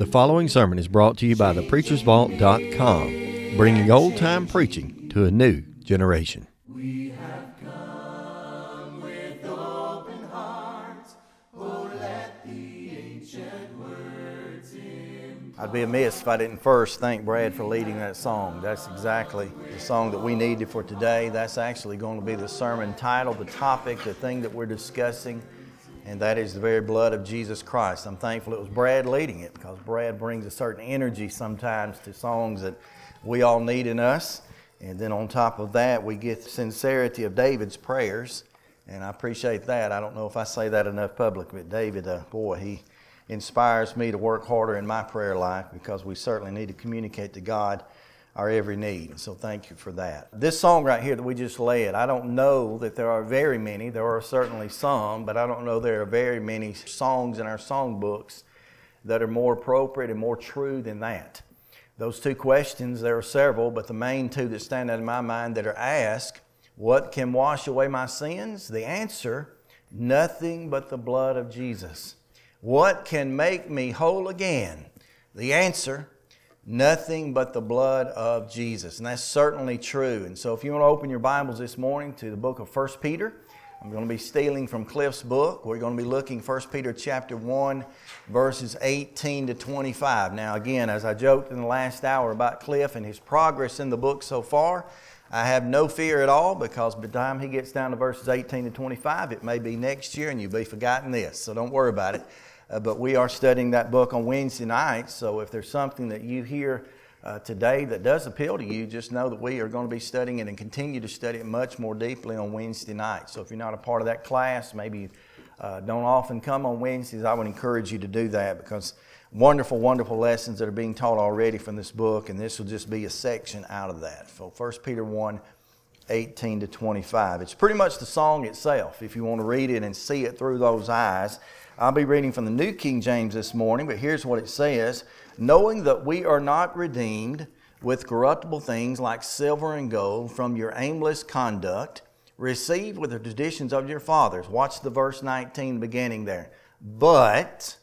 The following sermon is brought to you by thepreachersvault.com, bringing old time preaching to a new generation. I'd be amiss if I didn't first thank Brad for leading that song. That's exactly the song that we needed for today. That's actually going to be the sermon title, the topic, the thing that we're discussing, and that is the very blood of Jesus Christ. I'm thankful it was Brad leading it because Brad brings a certain energy sometimes to songs that we all need in us. And then on top of that, we get the sincerity of David's prayers, and I appreciate that. I don't know if I say that enough publicly, but David, uh, boy, he inspires me to work harder in my prayer life because we certainly need to communicate to God our every need. So thank you for that. This song right here that we just led, I don't know that there are very many. There are certainly some, but I don't know there are very many songs in our songbooks that are more appropriate and more true than that. Those two questions, there are several, but the main two that stand out in my mind that are asked, what can wash away my sins? The answer, nothing but the blood of Jesus. What can make me whole again? The answer, nothing but the blood of Jesus. And that's certainly true. And so if you want to open your Bibles this morning to the book of 1 Peter, I'm going to be stealing from Cliff's book. We're going to be looking 1 Peter chapter 1 verses 18 to 25. Now again, as I joked in the last hour about Cliff and his progress in the book so far, I have no fear at all because by the time he gets down to verses 18 to 25, it may be next year and you'll be forgotten this. So don't worry about it. Uh, but we are studying that book on Wednesday nights. So if there's something that you hear uh, today that does appeal to you, just know that we are going to be studying it and continue to study it much more deeply on Wednesday nights. So if you're not a part of that class, maybe uh, don't often come on Wednesdays, I would encourage you to do that because wonderful, wonderful lessons that are being taught already from this book, and this will just be a section out of that. So 1 Peter 1 18 to 25. It's pretty much the song itself if you want to read it and see it through those eyes. I'll be reading from the New King James this morning, but here's what it says Knowing that we are not redeemed with corruptible things like silver and gold from your aimless conduct, received with the traditions of your fathers. Watch the verse 19 beginning there. But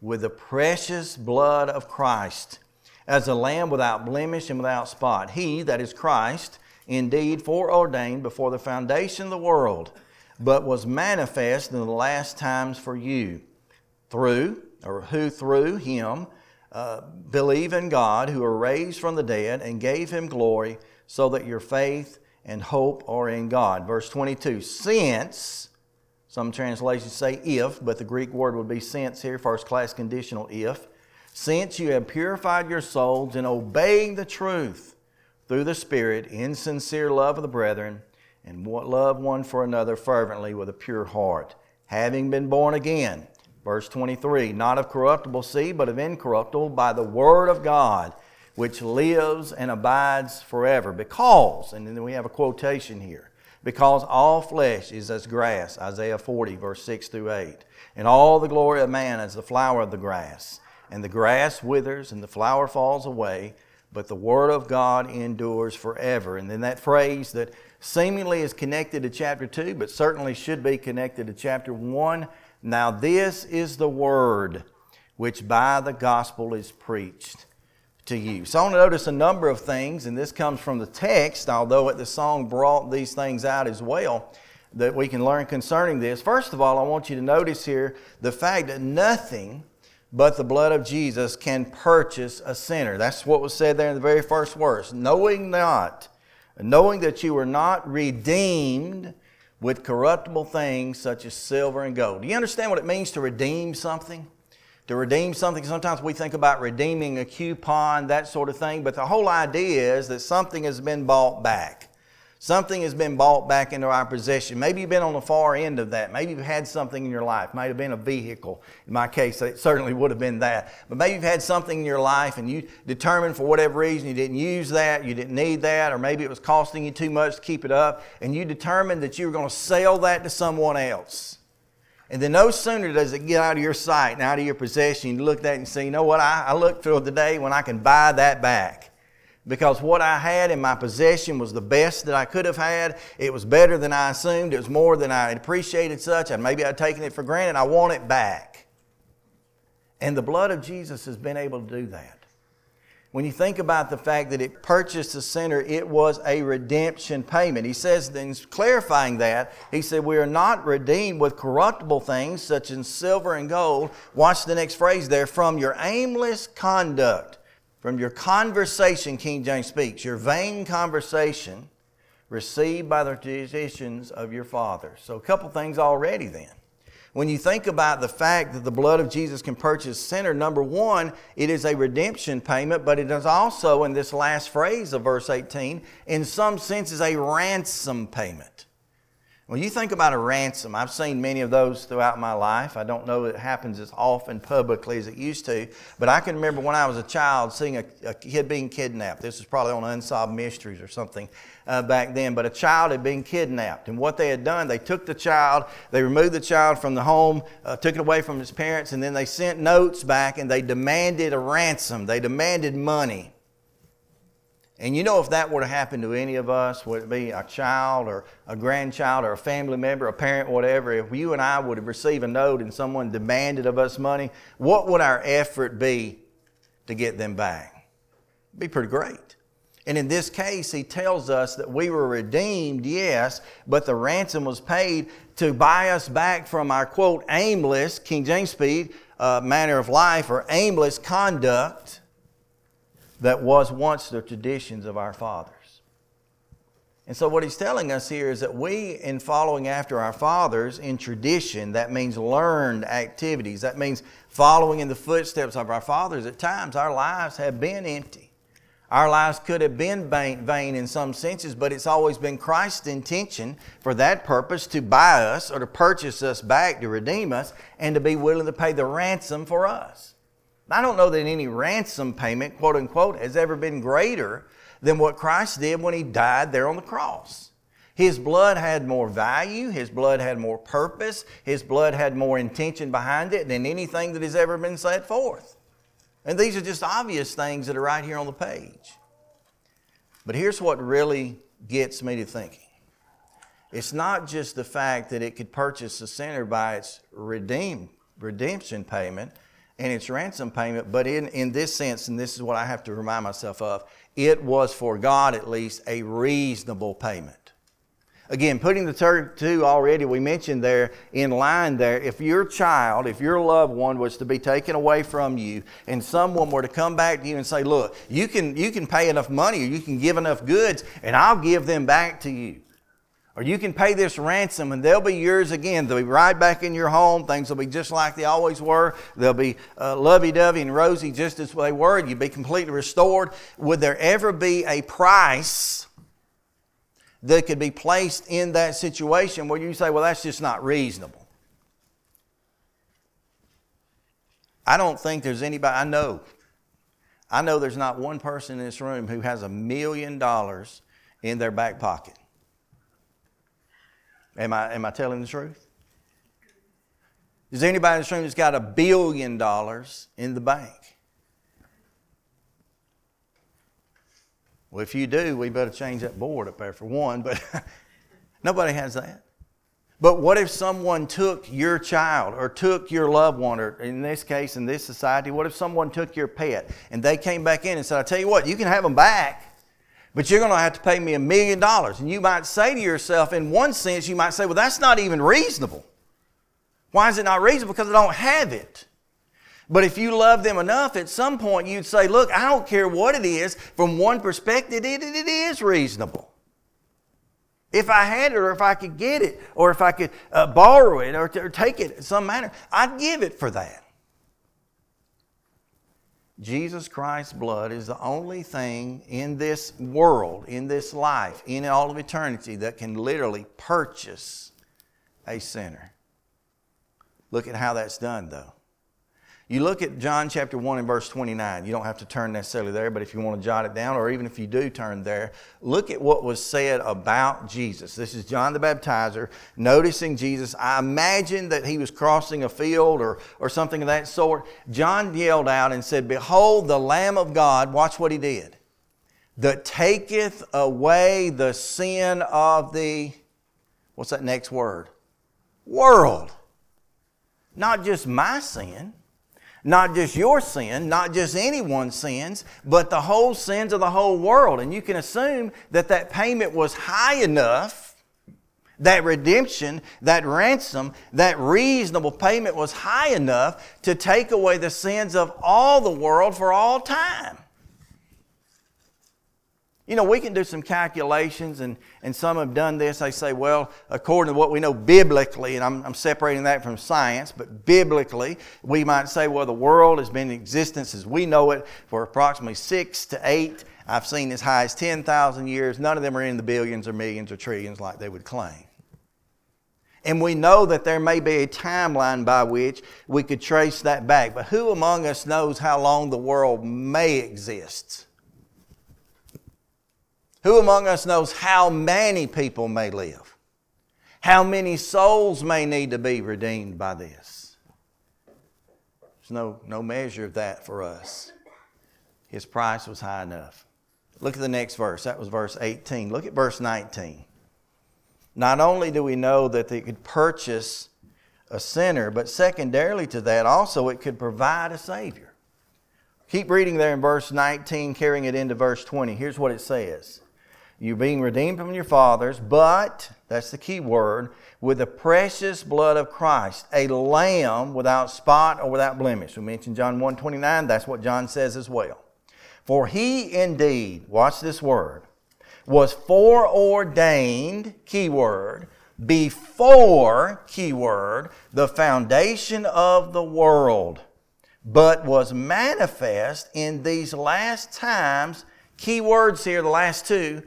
with the precious blood of Christ, as a lamb without blemish and without spot. He, that is Christ, indeed foreordained before the foundation of the world but was manifest in the last times for you through, or who through him uh, believe in God, who are raised from the dead and gave him glory, so that your faith and hope are in God. Verse 22 Since, some translations say if, but the Greek word would be since here, first class conditional if, since you have purified your souls in obeying the truth through the Spirit in sincere love of the brethren, and love one for another fervently with a pure heart, having been born again. Verse 23 Not of corruptible seed, but of incorruptible, by the word of God, which lives and abides forever. Because, and then we have a quotation here, because all flesh is as grass, Isaiah 40, verse 6 through 8. And all the glory of man is the flower of the grass. And the grass withers and the flower falls away, but the word of God endures forever. And then that phrase that seemingly is connected to chapter 2, but certainly should be connected to chapter 1. Now, this is the word which by the gospel is preached to you. So I want to notice a number of things, and this comes from the text, although the song brought these things out as well, that we can learn concerning this. First of all, I want you to notice here the fact that nothing but the blood of Jesus can purchase a sinner. That's what was said there in the very first verse. Knowing not knowing that you were not redeemed with corruptible things such as silver and gold. Do you understand what it means to redeem something? To redeem something, sometimes we think about redeeming a coupon, that sort of thing, but the whole idea is that something has been bought back. Something has been bought back into our possession. Maybe you've been on the far end of that. Maybe you've had something in your life. Might have been a vehicle. In my case, it certainly would have been that. But maybe you've had something in your life and you determined for whatever reason you didn't use that, you didn't need that, or maybe it was costing you too much to keep it up, and you determined that you were going to sell that to someone else. And then no sooner does it get out of your sight and out of your possession, you look at it and say, you know what, I, I look for the day when I can buy that back because what I had in my possession was the best that I could have had. It was better than I assumed. It was more than I appreciated such. And maybe I'd taken it for granted. I want it back. And the blood of Jesus has been able to do that. When you think about the fact that it purchased the sinner, it was a redemption payment. He says, then clarifying that, he said, We are not redeemed with corruptible things such as silver and gold. Watch the next phrase there from your aimless conduct, from your conversation, King James speaks, your vain conversation received by the traditions of your fathers. So, a couple things already then. When you think about the fact that the blood of Jesus can purchase sinner, number one, it is a redemption payment, but it is also, in this last phrase of verse 18, in some senses, a ransom payment. When you think about a ransom, I've seen many of those throughout my life. I don't know it happens as often publicly as it used to, but I can remember when I was a child seeing a, a kid being kidnapped. This was probably on Unsolved Mysteries or something uh, back then, but a child had been kidnapped. And what they had done, they took the child, they removed the child from the home, uh, took it away from his parents, and then they sent notes back and they demanded a ransom. They demanded money. And you know, if that were to happen to any of us, would it be a child or a grandchild or a family member, a parent, whatever, if you and I would have received a note and someone demanded of us money, what would our effort be to get them back? It'd be pretty great. And in this case, he tells us that we were redeemed, yes, but the ransom was paid to buy us back from our quote, aimless, King James speed, uh, manner of life or aimless conduct that was once the traditions of our fathers. And so, what he's telling us here is that we, in following after our fathers in tradition, that means learned activities, that means following in the footsteps of our fathers, at times our lives have been empty. Our lives could have been vain in some senses, but it's always been Christ's intention for that purpose to buy us or to purchase us back, to redeem us, and to be willing to pay the ransom for us. I don't know that any ransom payment, quote unquote, has ever been greater than what Christ did when he died there on the cross. His blood had more value, his blood had more purpose, his blood had more intention behind it than anything that has ever been set forth. And these are just obvious things that are right here on the page. But here's what really gets me to thinking it's not just the fact that it could purchase a sinner by its redeem, redemption payment and its ransom payment, but in, in this sense, and this is what I have to remind myself of, it was for God at least a reasonable payment. Again, putting the two already we mentioned there in line there, if your child, if your loved one was to be taken away from you and someone were to come back to you and say, Look, you can, you can pay enough money or you can give enough goods and I'll give them back to you. Or you can pay this ransom and they'll be yours again. They'll be right back in your home. Things will be just like they always were. They'll be uh, lovey dovey and rosy just as they were. You'll be completely restored. Would there ever be a price that could be placed in that situation where you say, well, that's just not reasonable? I don't think there's anybody, I know, I know there's not one person in this room who has a million dollars in their back pocket. Am I, am I telling the truth? Is anybody in this room that's got a billion dollars in the bank? Well, if you do, we better change that board up there for one, but nobody has that. But what if someone took your child or took your loved one, or in this case, in this society, what if someone took your pet and they came back in and said, I tell you what, you can have them back, but you're going to have to pay me a million dollars. And you might say to yourself, in one sense, you might say, well, that's not even reasonable. Why is it not reasonable? Because I don't have it. But if you love them enough, at some point you'd say, look, I don't care what it is. From one perspective, it, it is reasonable. If I had it, or if I could get it, or if I could uh, borrow it, or, or take it in some manner, I'd give it for that. Jesus Christ's blood is the only thing in this world, in this life, in all of eternity that can literally purchase a sinner. Look at how that's done, though. You look at John chapter 1 and verse 29. You don't have to turn necessarily there, but if you want to jot it down, or even if you do turn there, look at what was said about Jesus. This is John the Baptizer noticing Jesus. I imagine that he was crossing a field or, or something of that sort. John yelled out and said, Behold, the Lamb of God. Watch what he did. That taketh away the sin of the, what's that next word? World. Not just my sin Not just your sin, not just anyone's sins, but the whole sins of the whole world. And you can assume that that payment was high enough, that redemption, that ransom, that reasonable payment was high enough to take away the sins of all the world for all time. You know, we can do some calculations, and, and some have done this. They say, well, according to what we know biblically, and I'm, I'm separating that from science, but biblically, we might say, well, the world has been in existence as we know it for approximately six to eight. I've seen as high as 10,000 years. None of them are in the billions or millions or trillions like they would claim. And we know that there may be a timeline by which we could trace that back. But who among us knows how long the world may exist? Who among us knows how many people may live? How many souls may need to be redeemed by this? There's no, no measure of that for us. His price was high enough. Look at the next verse. That was verse 18. Look at verse 19. Not only do we know that they could purchase a sinner, but secondarily to that, also it could provide a Savior. Keep reading there in verse 19, carrying it into verse 20. Here's what it says you're being redeemed from your fathers, but, that's the key word, with the precious blood of Christ, a lamb without spot or without blemish. We mentioned John 1.29, that's what John says as well. For he indeed, watch this word, was foreordained, key word, before, key word, the foundation of the world, but was manifest in these last times, key words here, the last two,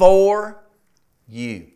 for you.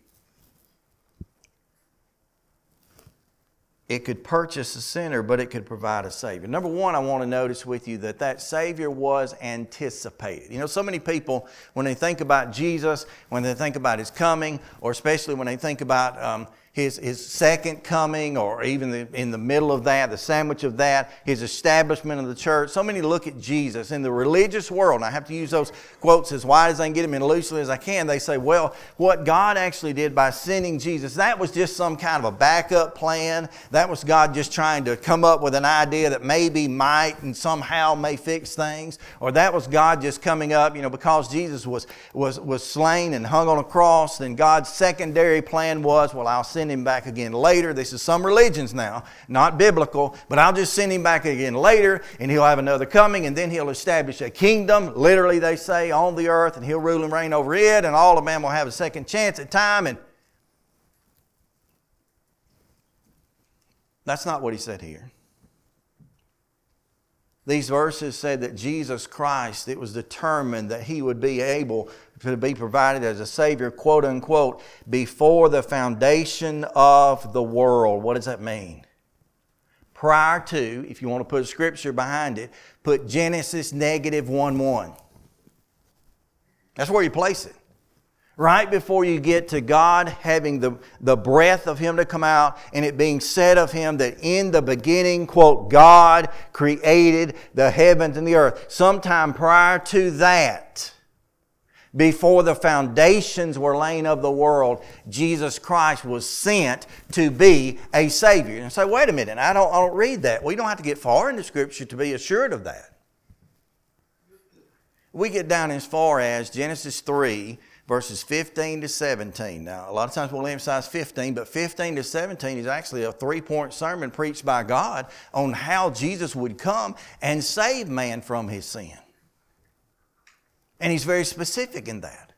It could purchase a sinner, but it could provide a Savior. Number one, I want to notice with you that that Savior was anticipated. You know, so many people, when they think about Jesus, when they think about His coming, or especially when they think about um, his, his second coming, or even the, in the middle of that, the sandwich of that, his establishment of the church. So many look at Jesus in the religious world, and I have to use those quotes as wide as I can get them in loosely as I can. They say, well, what God actually did by sending Jesus, that was just some kind of a backup plan. That was God just trying to come up with an idea that maybe might and somehow may fix things. Or that was God just coming up, you know, because Jesus was, was, was slain and hung on a cross, then God's secondary plan was, well, I'll send send him back again later. This is some religions now, not biblical, but I'll just send him back again later and he'll have another coming and then he'll establish a kingdom, literally they say, on the earth and he'll rule and reign over it and all of man will have a second chance at time and That's not what he said here. These verses said that Jesus Christ, it was determined that he would be able to be provided as a Savior, quote unquote, before the foundation of the world. What does that mean? Prior to, if you want to put scripture behind it, put Genesis negative 1 1. That's where you place it right before you get to God having the, the breath of Him to come out and it being said of Him that in the beginning, quote, God created the heavens and the earth. Sometime prior to that, before the foundations were laid of the world, Jesus Christ was sent to be a Savior. And say, wait a minute, I don't, I don't read that. We don't have to get far into Scripture to be assured of that. We get down as far as Genesis 3, verses 15 to 17. Now, a lot of times we'll emphasize 15, but 15 to 17 is actually a three point sermon preached by God on how Jesus would come and save man from his sin. And he's very specific in that.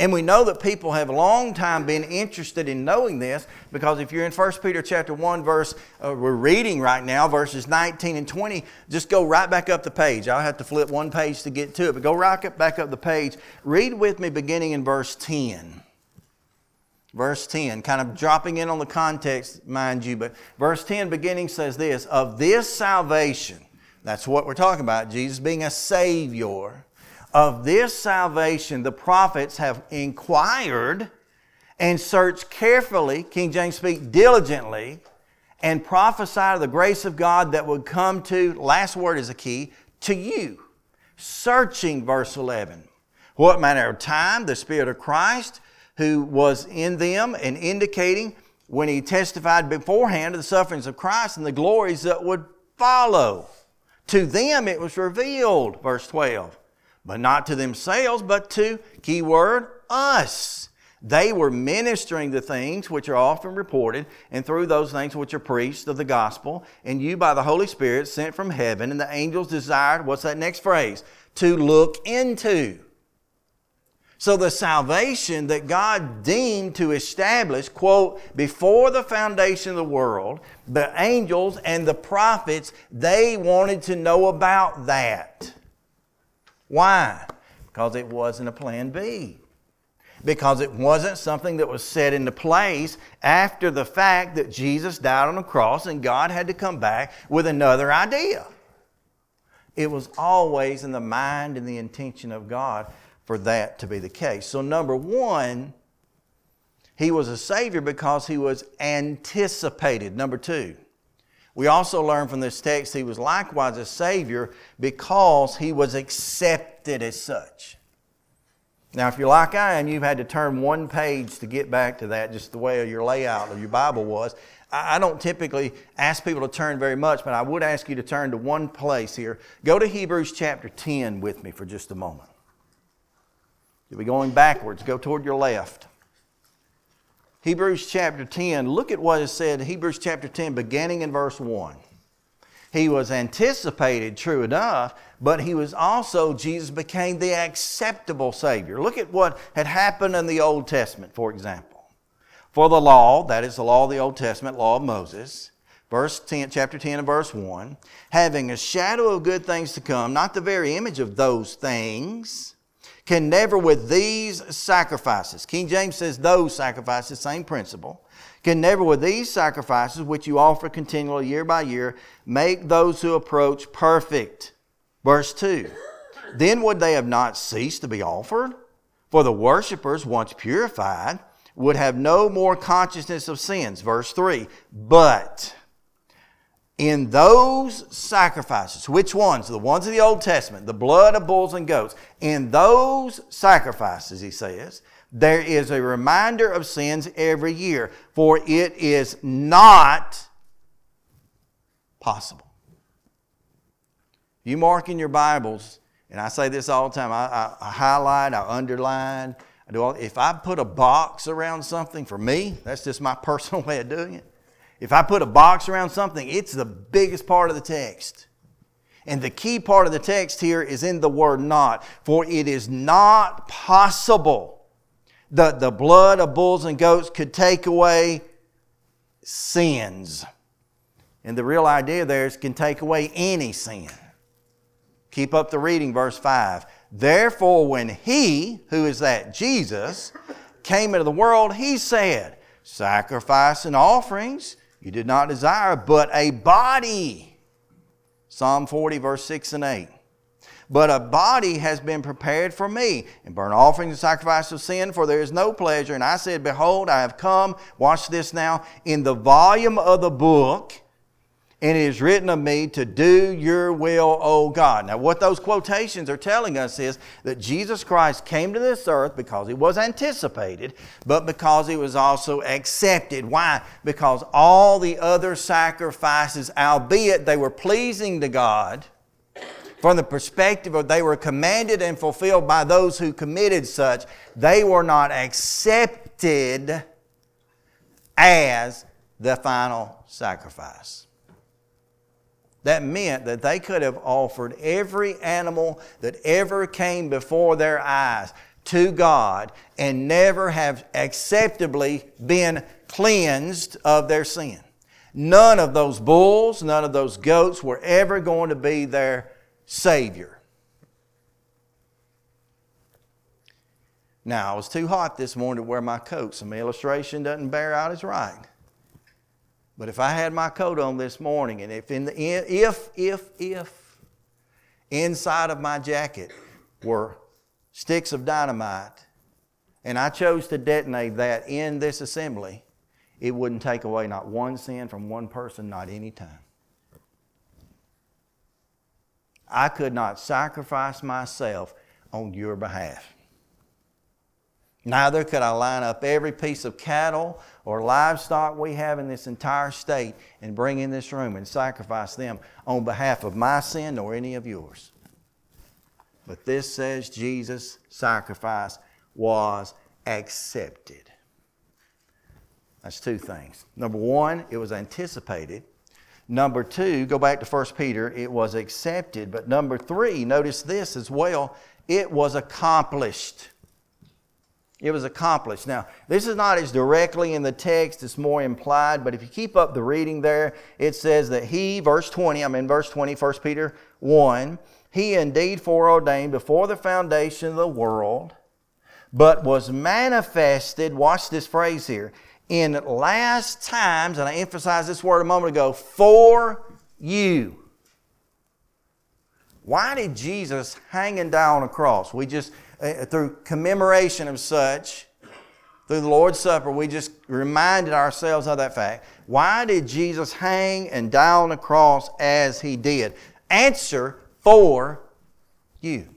And we know that people have a long time been interested in knowing this because if you're in 1 Peter chapter 1 verse, uh, we're reading right now, verses 19 and 20, just go right back up the page. I'll have to flip one page to get to it, but go right up, back up the page. Read with me beginning in verse 10. Verse 10, kind of dropping in on the context, mind you, but verse 10 beginning says this Of this salvation, that's what we're talking about, Jesus being a Savior of this salvation, the prophets have inquired and searched carefully, King James speak diligently, and prophesied of the grace of God that would come to, last word is a key, to you. Searching, verse 11. What manner of time the Spirit of Christ, who was in them and indicating when he testified beforehand of the sufferings of Christ and the glories that would follow. To them it was revealed, verse 12, but not to themselves, but to, keyword, us. They were ministering the things which are often reported, and through those things which are preached of the gospel, and you by the Holy Spirit sent from heaven, and the angels desired, what's that next phrase? To look into. So the salvation that God deemed to establish, quote, before the foundation of the world, the angels and the prophets, they wanted to know about that. Why? Because it wasn't a plan B because it wasn't something that was set into place after the fact that Jesus died on the cross and God had to come back with another idea. It was always in the mind and the intention of God for that to be the case. So, number one, he was a Savior because he was anticipated. Number two, we also learn from this text he was likewise a Savior because he was accepted as such. Now, if you're like I am, you've had to turn one page to get back to that, just the way your layout of your Bible was. I don't typically ask people to turn very much, but I would ask you to turn to one place here. Go to Hebrews chapter 10 with me for just a moment. You'll be going backwards. Go toward your left. Hebrews chapter 10, look at what is said, in Hebrews chapter 10, beginning in verse 1. He was anticipated, true enough, but he was also, Jesus became the acceptable Savior. Look at what had happened in the Old Testament, for example. For the law, that is the law of the Old Testament, law of Moses, verse 10, chapter 10 and verse 1, having a shadow of good things to come, not the very image of those things, can never with these sacrifices, King James says those sacrifices, same principle, can never with these sacrifices, which you offer continually year by year, make those who approach perfect. Verse 2 Then would they have not ceased to be offered? For the worshippers, once purified, would have no more consciousness of sins. Verse 3 But in those sacrifices, which ones? The ones of the Old Testament, the blood of bulls and goats. In those sacrifices, he says, there is a reminder of sins every year, for it is not possible. You mark in your Bibles, and I say this all the time I, I, I highlight, I underline. I do all, if I put a box around something for me, that's just my personal way of doing it. If I put a box around something, it's the biggest part of the text. And the key part of the text here is in the word not. For it is not possible that the blood of bulls and goats could take away sins. And the real idea there is can take away any sin. Keep up the reading, verse 5. Therefore, when he, who is that Jesus, came into the world, he said, Sacrifice and offerings you did not desire, but a body. Psalm 40, verse 6 and 8. But a body has been prepared for me, and burnt offerings and sacrifice of sin, for there is no pleasure. And I said, Behold, I have come, watch this now, in the volume of the book and it is written of me to do your will, O God. Now, what those quotations are telling us is that Jesus Christ came to this earth because he was anticipated, but because he was also accepted. Why? Because all the other sacrifices, albeit they were pleasing to God, from the perspective of they were commanded and fulfilled by those who committed such, they were not accepted as the final sacrifice. That meant that they could have offered every animal that ever came before their eyes to God and never have acceptably been cleansed of their sin. None of those bulls, none of those goats were ever going to be their Savior. Now, I was too hot this morning to wear my coat, so my illustration doesn't bear out as right. But if I had my coat on this morning, and if in the if if if inside of my jacket were sticks of dynamite, and I chose to detonate that in this assembly, it wouldn't take away not one sin from one person, not any time. I could not sacrifice myself on your behalf. Neither could I line up every piece of cattle or livestock we have in this entire state and bring in this room and sacrifice them on behalf of my sin nor any of yours. But this says Jesus' sacrifice was accepted. That's two things. Number one, it was anticipated. Number two, go back to 1 Peter, it was accepted. But number three, notice this as well, it was accomplished. It was accomplished. Now, this is not as directly in the text, it's more implied, but if you keep up the reading there, it says that he, verse 20, I'm in verse 20, 1 Peter 1, he indeed foreordained before the foundation of the world, but was manifested, watch this phrase here, in last times, and I emphasized this word a moment ago, for you. Why did Jesus hanging down on a cross? We just uh, through commemoration of such, through the Lord's Supper, we just reminded ourselves of that fact. Why did Jesus hang and die on the cross as he did? Answer for you.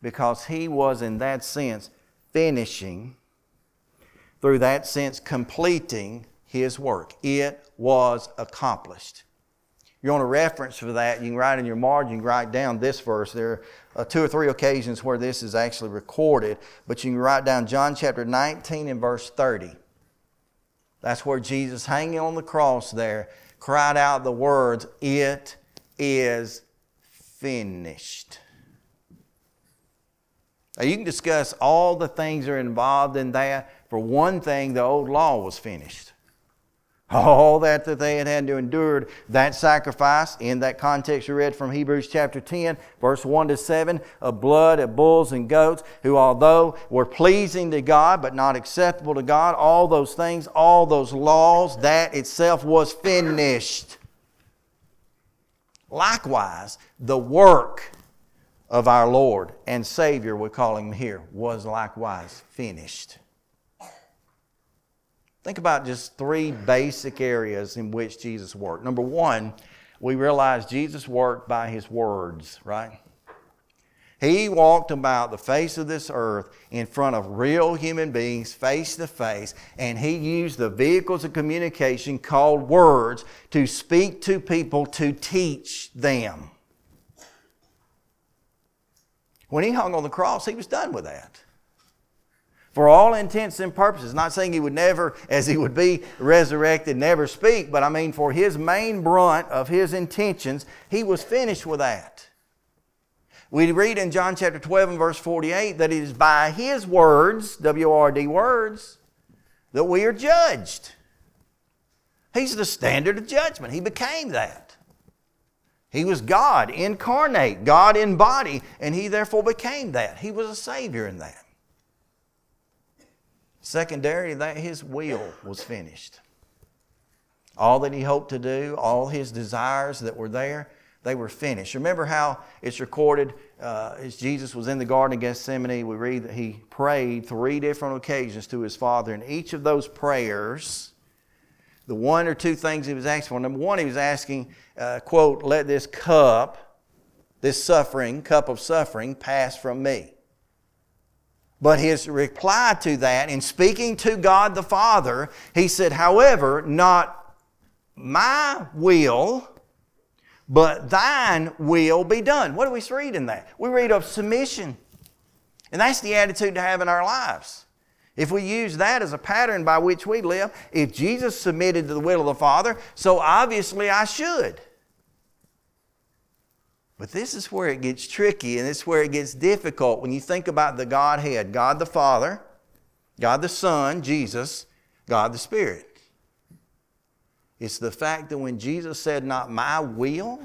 Because he was, in that sense, finishing, through that sense, completing his work. It was accomplished you want a reference for that, you can write in your margin, write down this verse. There are uh, two or three occasions where this is actually recorded, but you can write down John chapter 19 and verse 30. That's where Jesus, hanging on the cross there, cried out the words, It is finished. Now, you can discuss all the things that are involved in that. For one thing, the old law was finished. All that that they had had to endure, that sacrifice, in that context we read from Hebrews chapter 10, verse 1 to 7, of blood of bulls and goats, who although were pleasing to God but not acceptable to God, all those things, all those laws, that itself was finished. Likewise, the work of our Lord and Savior, we call him here, was likewise finished. Think about just three basic areas in which Jesus worked. Number one, we realize Jesus worked by his words, right? He walked about the face of this earth in front of real human beings, face to face, and he used the vehicles of communication called words to speak to people to teach them. When he hung on the cross, he was done with that for all intents and purposes. Not saying he would never, as he would be resurrected, never speak, but I mean for his main brunt of his intentions, he was finished with that. We read in John chapter 12 and verse 48 that it is by his words, W R D words, that we are judged. He's the standard of judgment. He became that. He was God incarnate, God in body, and he therefore became that. He was a Savior in that. Secondary, that his will was finished. All that he hoped to do, all his desires that were there, they were finished. Remember how it's recorded uh, as Jesus was in the Garden of Gethsemane, we read that he prayed three different occasions to his Father. And each of those prayers, the one or two things he was asking for. Number one, he was asking, uh, quote, let this cup, this suffering, cup of suffering, pass from me. But his reply to that, in speaking to God the Father, he said, However, not my will, but thine will be done. What do we read in that? We read of submission. And that's the attitude to have in our lives. If we use that as a pattern by which we live, if Jesus submitted to the will of the Father, so obviously I should. But this is where it gets tricky and is where it gets difficult when you think about the Godhead God the Father, God the Son, Jesus, God the Spirit. It's the fact that when Jesus said, Not my will,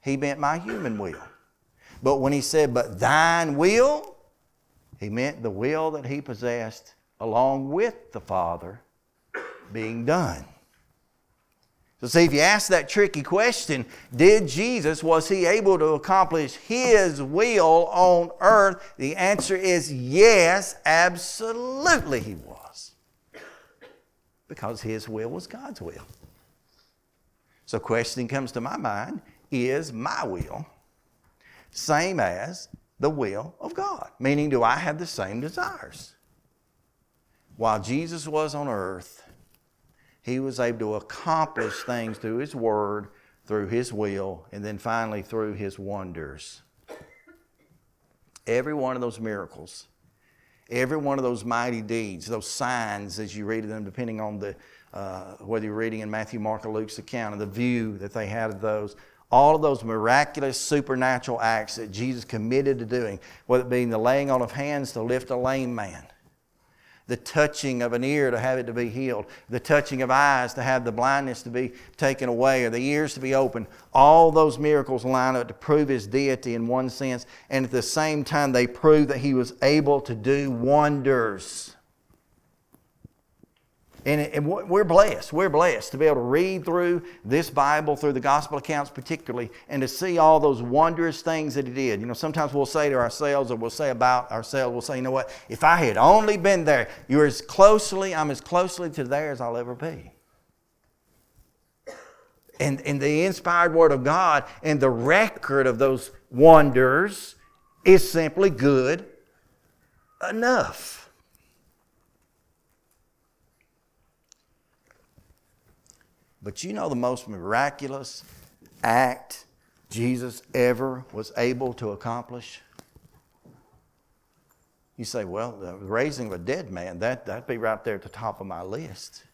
he meant my human will. But when he said, But thine will, he meant the will that he possessed along with the Father being done. So, see, if you ask that tricky question, did Jesus, was he able to accomplish his will on earth? The answer is yes, absolutely he was. Because his will was God's will. So, question comes to my mind is my will, same as the will of God. Meaning, do I have the same desires? While Jesus was on earth, he was able to accomplish things through his word, through his will, and then finally through his wonders. Every one of those miracles, every one of those mighty deeds, those signs as you read them, depending on the uh, whether you're reading in Matthew, Mark, or Luke's account, and the view that they had of those, all of those miraculous supernatural acts that Jesus committed to doing, whether it being the laying on of hands to lift a lame man, the touching of an ear to have it to be healed, the touching of eyes to have the blindness to be taken away, or the ears to be opened. All those miracles line up to prove his deity in one sense, and at the same time, they prove that he was able to do wonders. And, and we're blessed. We're blessed to be able to read through this Bible, through the gospel accounts particularly, and to see all those wondrous things that He did. You know, sometimes we'll say to ourselves, or we'll say about ourselves, we'll say, you know what, if I had only been there, you're as closely, I'm as closely to there as I'll ever be. And, and the inspired Word of God and the record of those wonders is simply good enough. But you know the most miraculous act Jesus ever was able to accomplish? You say, well, the raising of a dead man, that, that'd be right there at the top of my list.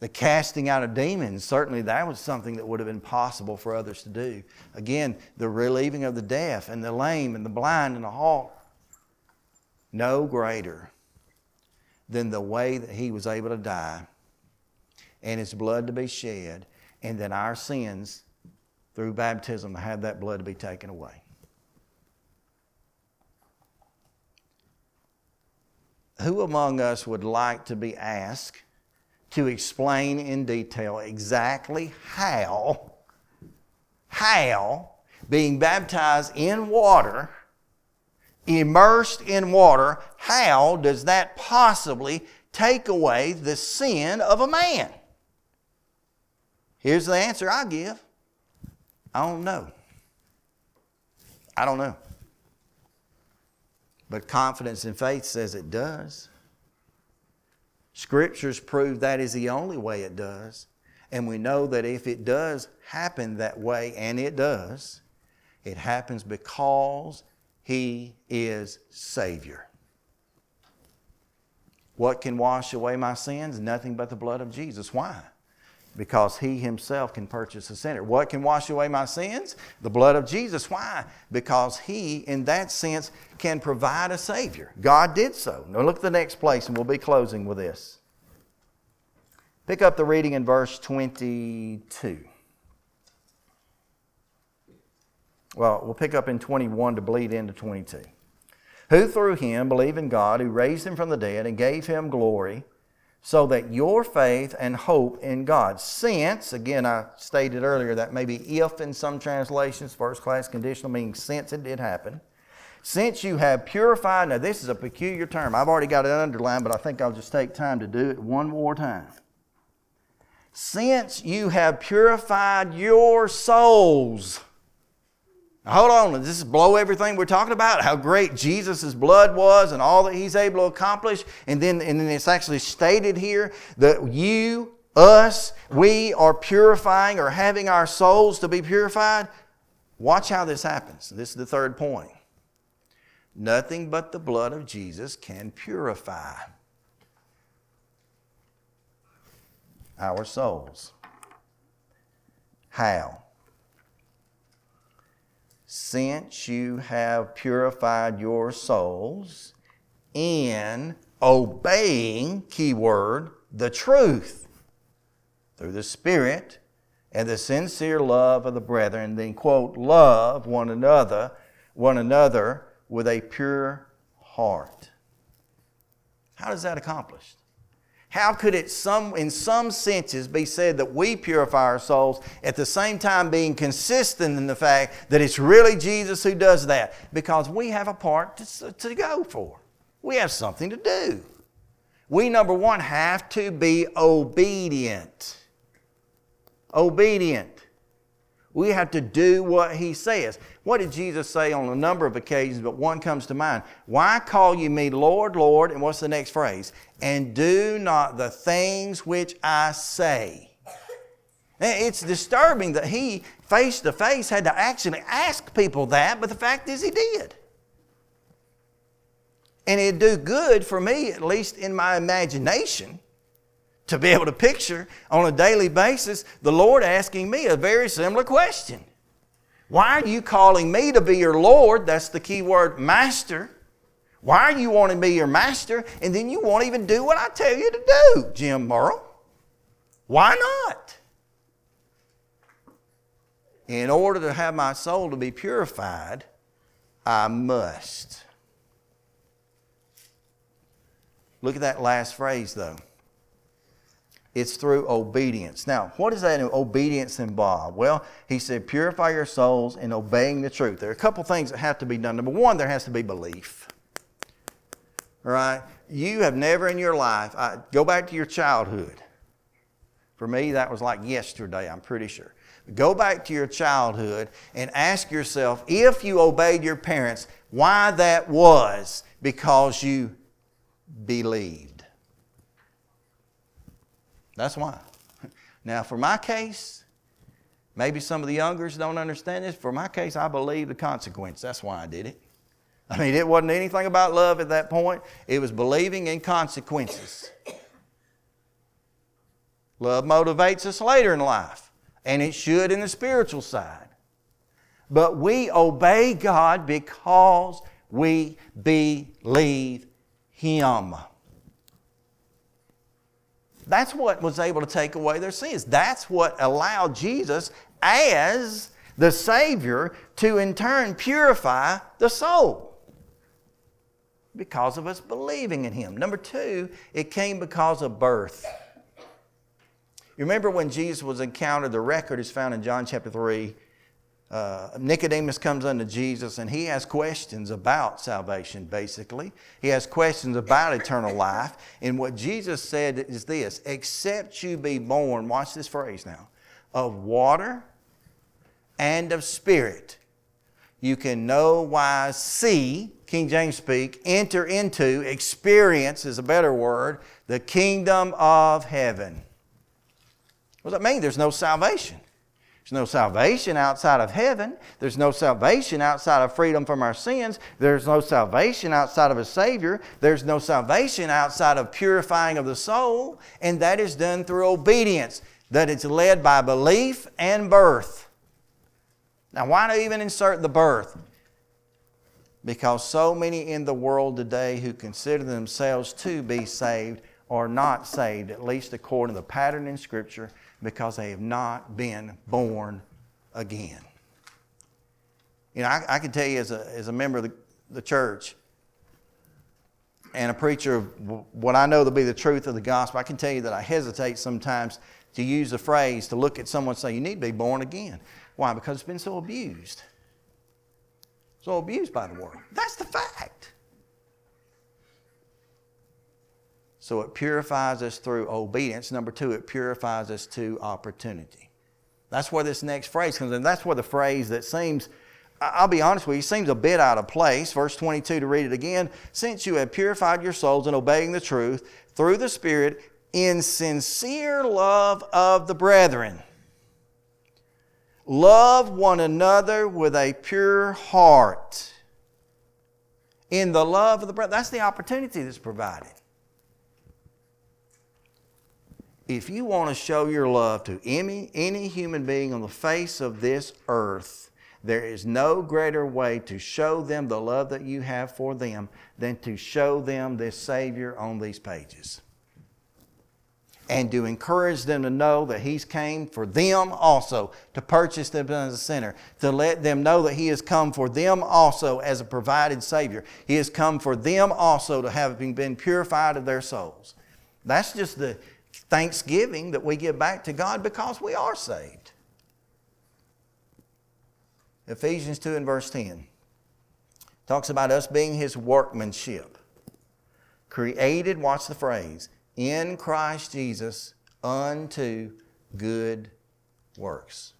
The casting out of demons, certainly that was something that would have been possible for others to do. Again, the relieving of the deaf and the lame and the blind and the halt. No greater than the way that he was able to die and his blood to be shed, and then our sins through baptism have that blood to be taken away. Who among us would like to be asked to explain in detail exactly how, how being baptized in water, immersed in water, how does that possibly take away the sin of a man? Here's the answer I give I don't know. I don't know. But confidence in faith says it does. Scriptures prove that is the only way it does. And we know that if it does happen that way, and it does, it happens because He is Savior. What can wash away my sins? Nothing but the blood of Jesus. Why? Because he himself can purchase a sinner. What can wash away my sins? The blood of Jesus. Why? Because he, in that sense, can provide a Savior. God did so. Now look at the next place, and we'll be closing with this. Pick up the reading in verse 22. Well, we'll pick up in 21 to bleed into 22. Who through him believe in God, who raised him from the dead and gave him glory so that your faith and hope in God, since, again, I stated earlier that maybe if in some translations, first class conditional meaning since it did happen, since you have purified, now this is a peculiar term. I've already got it underlined, but I think I'll just take time to do it one more time. Since you have purified your souls Hold on, does this blow everything we're talking about? How great Jesus' blood was and all that he's able to accomplish. And then, and then it's actually stated here that you, us, we are purifying or having our souls to be purified. Watch how this happens. This is the third point. Nothing but the blood of Jesus can purify our souls. How? Since you have purified your souls in obeying, keyword, the truth through the Spirit and the sincere love of the brethren, then quote, love one another, one another with a pure heart. How is that accomplished? How could it some, in some senses be said that we purify our souls at the same time being consistent in the fact that it's really Jesus who does that? Because we have a part to, to go for. We have something to do. We, number one, have to be obedient. Obedient. We have to do what he says. What did Jesus say on a number of occasions, but one comes to mind? Why call you me Lord, Lord? And what's the next phrase? And do not the things which I say. It's disturbing that he, face to face, had to actually ask people that, but the fact is he did. And it'd do good for me, at least in my imagination, to be able to picture on a daily basis the Lord asking me a very similar question. Why are you calling me to be your Lord? That's the key word, master. Why are you wanting to be your master and then you won't even do what I tell you to do, Jim Murrell? Why not? In order to have my soul to be purified, I must. Look at that last phrase, though. It's through obedience. Now, what does that obedience involve? Well, he said, purify your souls in obeying the truth. There are a couple things that have to be done. Number one, there has to be belief. Right? You have never in your life, I, go back to your childhood. For me, that was like yesterday, I'm pretty sure. Go back to your childhood and ask yourself if you obeyed your parents, why that was because you believed. That's why. Now, for my case, maybe some of the youngers don't understand this. For my case, I believe the consequence. That's why I did it. I mean, it wasn't anything about love at that point, it was believing in consequences. Love motivates us later in life and it should in the spiritual side. But we obey God because we believe Him. That's what was able to take away their sins. That's what allowed Jesus as the Savior to in turn purify the soul because of us believing in Him. Number two, it came because of birth. You remember when Jesus was encountered, the record is found in John chapter 3. Uh, Nicodemus comes unto Jesus and he has questions about salvation, basically. He has questions about eternal life. And what Jesus said is this except you be born, watch this phrase now, of water and of spirit, you can no wise see, King James speak, enter into, experience is a better word, the kingdom of heaven. What does that mean? There's no salvation. There's no salvation outside of heaven. There's no salvation outside of freedom from our sins. There's no salvation outside of a Savior. There's no salvation outside of purifying of the soul. And that is done through obedience, that it's led by belief and birth. Now, why not even insert the birth? Because so many in the world today who consider themselves to be saved are not saved, at least according to the pattern in Scripture because they have not been born again. You know, I, I can tell you as a, as a member of the, the church and a preacher of what I know to be the truth of the gospel, I can tell you that I hesitate sometimes to use the phrase to look at someone and say, You need to be born again. Why? Because it's been so abused. So abused by the world. That's the fact. So it purifies us through obedience. Number two, it purifies us to opportunity. That's where this next phrase comes in. That's where the phrase that seems, I'll be honest with you, seems a bit out of place. Verse 22 to read it again. Since you have purified your souls in obeying the truth through the Spirit in sincere love of the brethren. Love one another with a pure heart. In the love of the brother. That's the opportunity that's provided. if you want to show your love to any, any human being on the face of this earth, there is no greater way to show them the love that you have for them than to show them this Savior on these pages. And to encourage them to know that He's came for them also, to purchase them as a sinner, to let them know that He has come for them also as a provided Savior. He has come for them also to have been purified of their souls. That's just the thanksgiving that we give back to God because we are saved. Ephesians 2 and verse 10 talks about us being His workmanship. Created, watch the phrase, in Christ Jesus unto good works.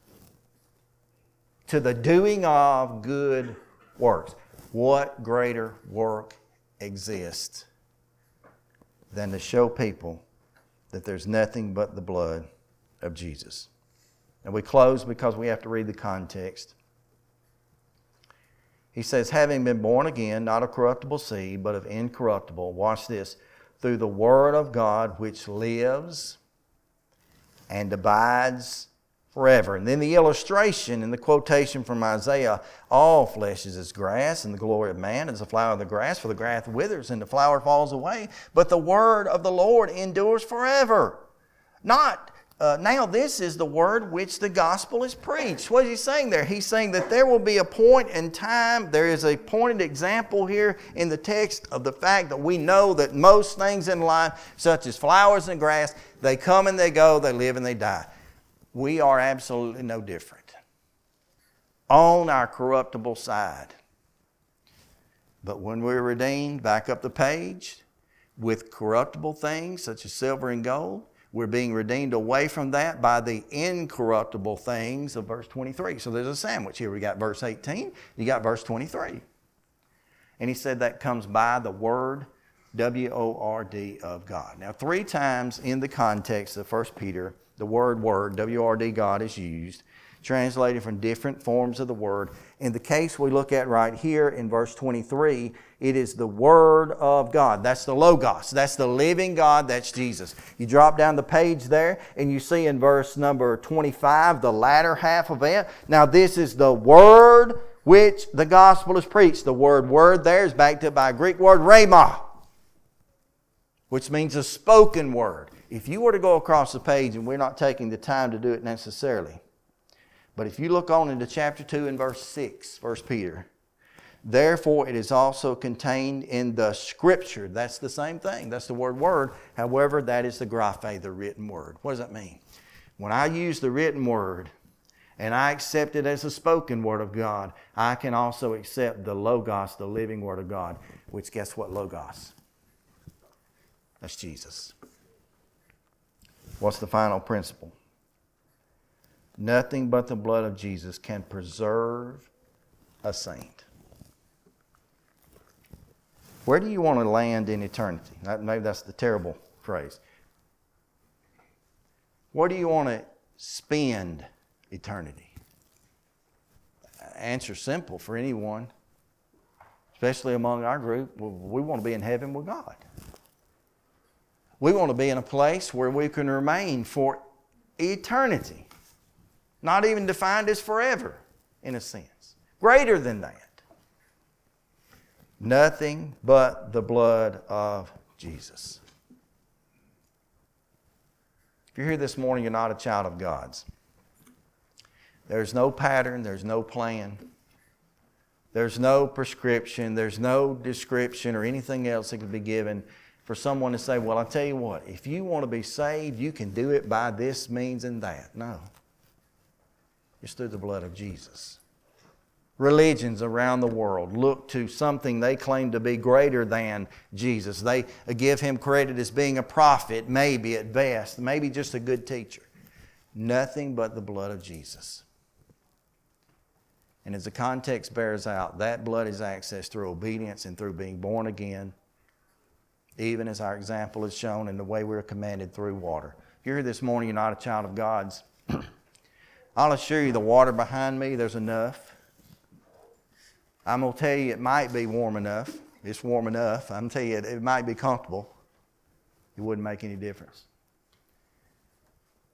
to the doing of good works. What greater work exists than to show people that there's nothing but the blood of Jesus? And we close because we have to read the context. He says, having been born again, not of corruptible seed, but of incorruptible, watch this, through the Word of God which lives and abides forever. And then the illustration and the quotation from Isaiah all flesh is as grass, and the glory of man is the flower of the grass, for the grass withers and the flower falls away. But the word of the Lord endures forever. Not uh, now, this is the word which the gospel is preached. What is he saying there? He's saying that there will be a point in time, there is a pointed example here in the text of the fact that we know that most things in life, such as flowers and grass, they come and they go, they live and they die. We are absolutely no different on our corruptible side. But when we're redeemed, back up the page, with corruptible things such as silver and gold, we're being redeemed away from that by the incorruptible things of verse 23. So there's a sandwich here. We got verse 18, you got verse 23. And he said that comes by the word, W O R D, of God. Now, three times in the context of 1 Peter, the word word, W R D, God, is used translated from different forms of the word. In the case we look at right here in verse 23, it is the Word of God. That's the Logos. That's the living God. That's Jesus. You drop down the page there and you see in verse number 25, the latter half of it. Now, this is the Word which the gospel is preached. The word word there is backed up by a Greek word, rhema, which means a spoken word. If you were to go across the page, and we're not taking the time to do it necessarily, but if you look on into chapter 2 and verse 6, 1 Peter, therefore it is also contained in the scripture. That's the same thing. That's the word word. However, that is the graphe, the written word. What does that mean? When I use the written word and I accept it as a spoken word of God, I can also accept the logos, the living word of God, which guess what logos? That's Jesus. What's the final principle? Nothing but the blood of Jesus can preserve a saint. Where do you want to land in eternity? Maybe that's the terrible phrase. Where do you want to spend eternity? Answer simple for anyone, especially among our group. We want to be in heaven with God. We want to be in a place where we can remain for eternity. Not even defined as forever, in a sense. Greater than that. Nothing but the blood of Jesus. If you're here this morning, you're not a child of God's. There's no pattern, there's no plan, there's no prescription, there's no description or anything else that could be given for someone to say, Well, i tell you what, if you want to be saved, you can do it by this means and that. No. It's through the blood of Jesus. Religions around the world look to something they claim to be greater than Jesus. They give him credit as being a prophet, maybe at best, maybe just a good teacher. Nothing but the blood of Jesus. And as the context bears out, that blood is accessed through obedience and through being born again, even as our example is shown in the way we're commanded through water. If you're here this morning, you're not a child of God's. I'll assure you, the water behind me, there's enough. I'm going to tell you, it might be warm enough. It's warm enough. I'm going to tell you, it, it might be comfortable. It wouldn't make any difference.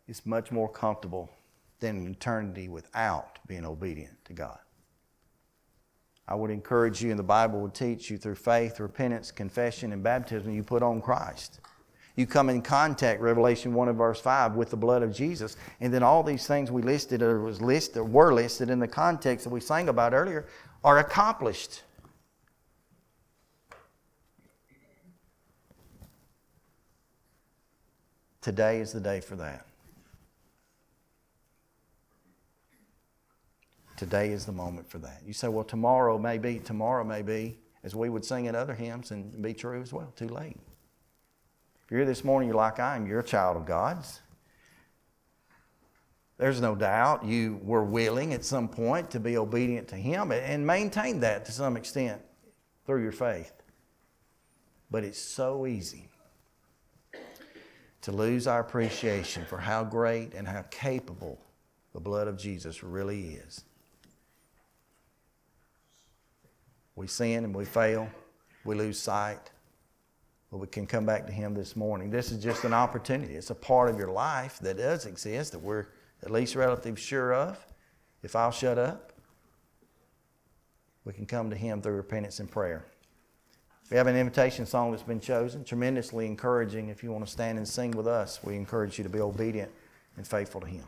It's much more comfortable than an eternity without being obedient to God. I would encourage you, and the Bible would teach you through faith, repentance, confession, and baptism, you put on Christ. You come in contact, Revelation 1 and verse 5, with the blood of Jesus. And then all these things we listed or was listed or were listed in the context that we sang about earlier are accomplished. Today is the day for that. Today is the moment for that. You say, well, tomorrow may be, tomorrow may be, as we would sing in other hymns and be true as well. Too late. If you're here this morning, you're like I am, you're a child of God's. There's no doubt you were willing at some point to be obedient to Him and maintain that to some extent through your faith. But it's so easy to lose our appreciation for how great and how capable the blood of Jesus really is. We sin and we fail, we lose sight, but we can come back to Him this morning. This is just an opportunity. It's a part of your life that does exist that we're at least relatively sure of. If I'll shut up, we can come to Him through repentance and prayer. We have an invitation song that's been chosen, tremendously encouraging. If you want to stand and sing with us, we encourage you to be obedient and faithful to Him.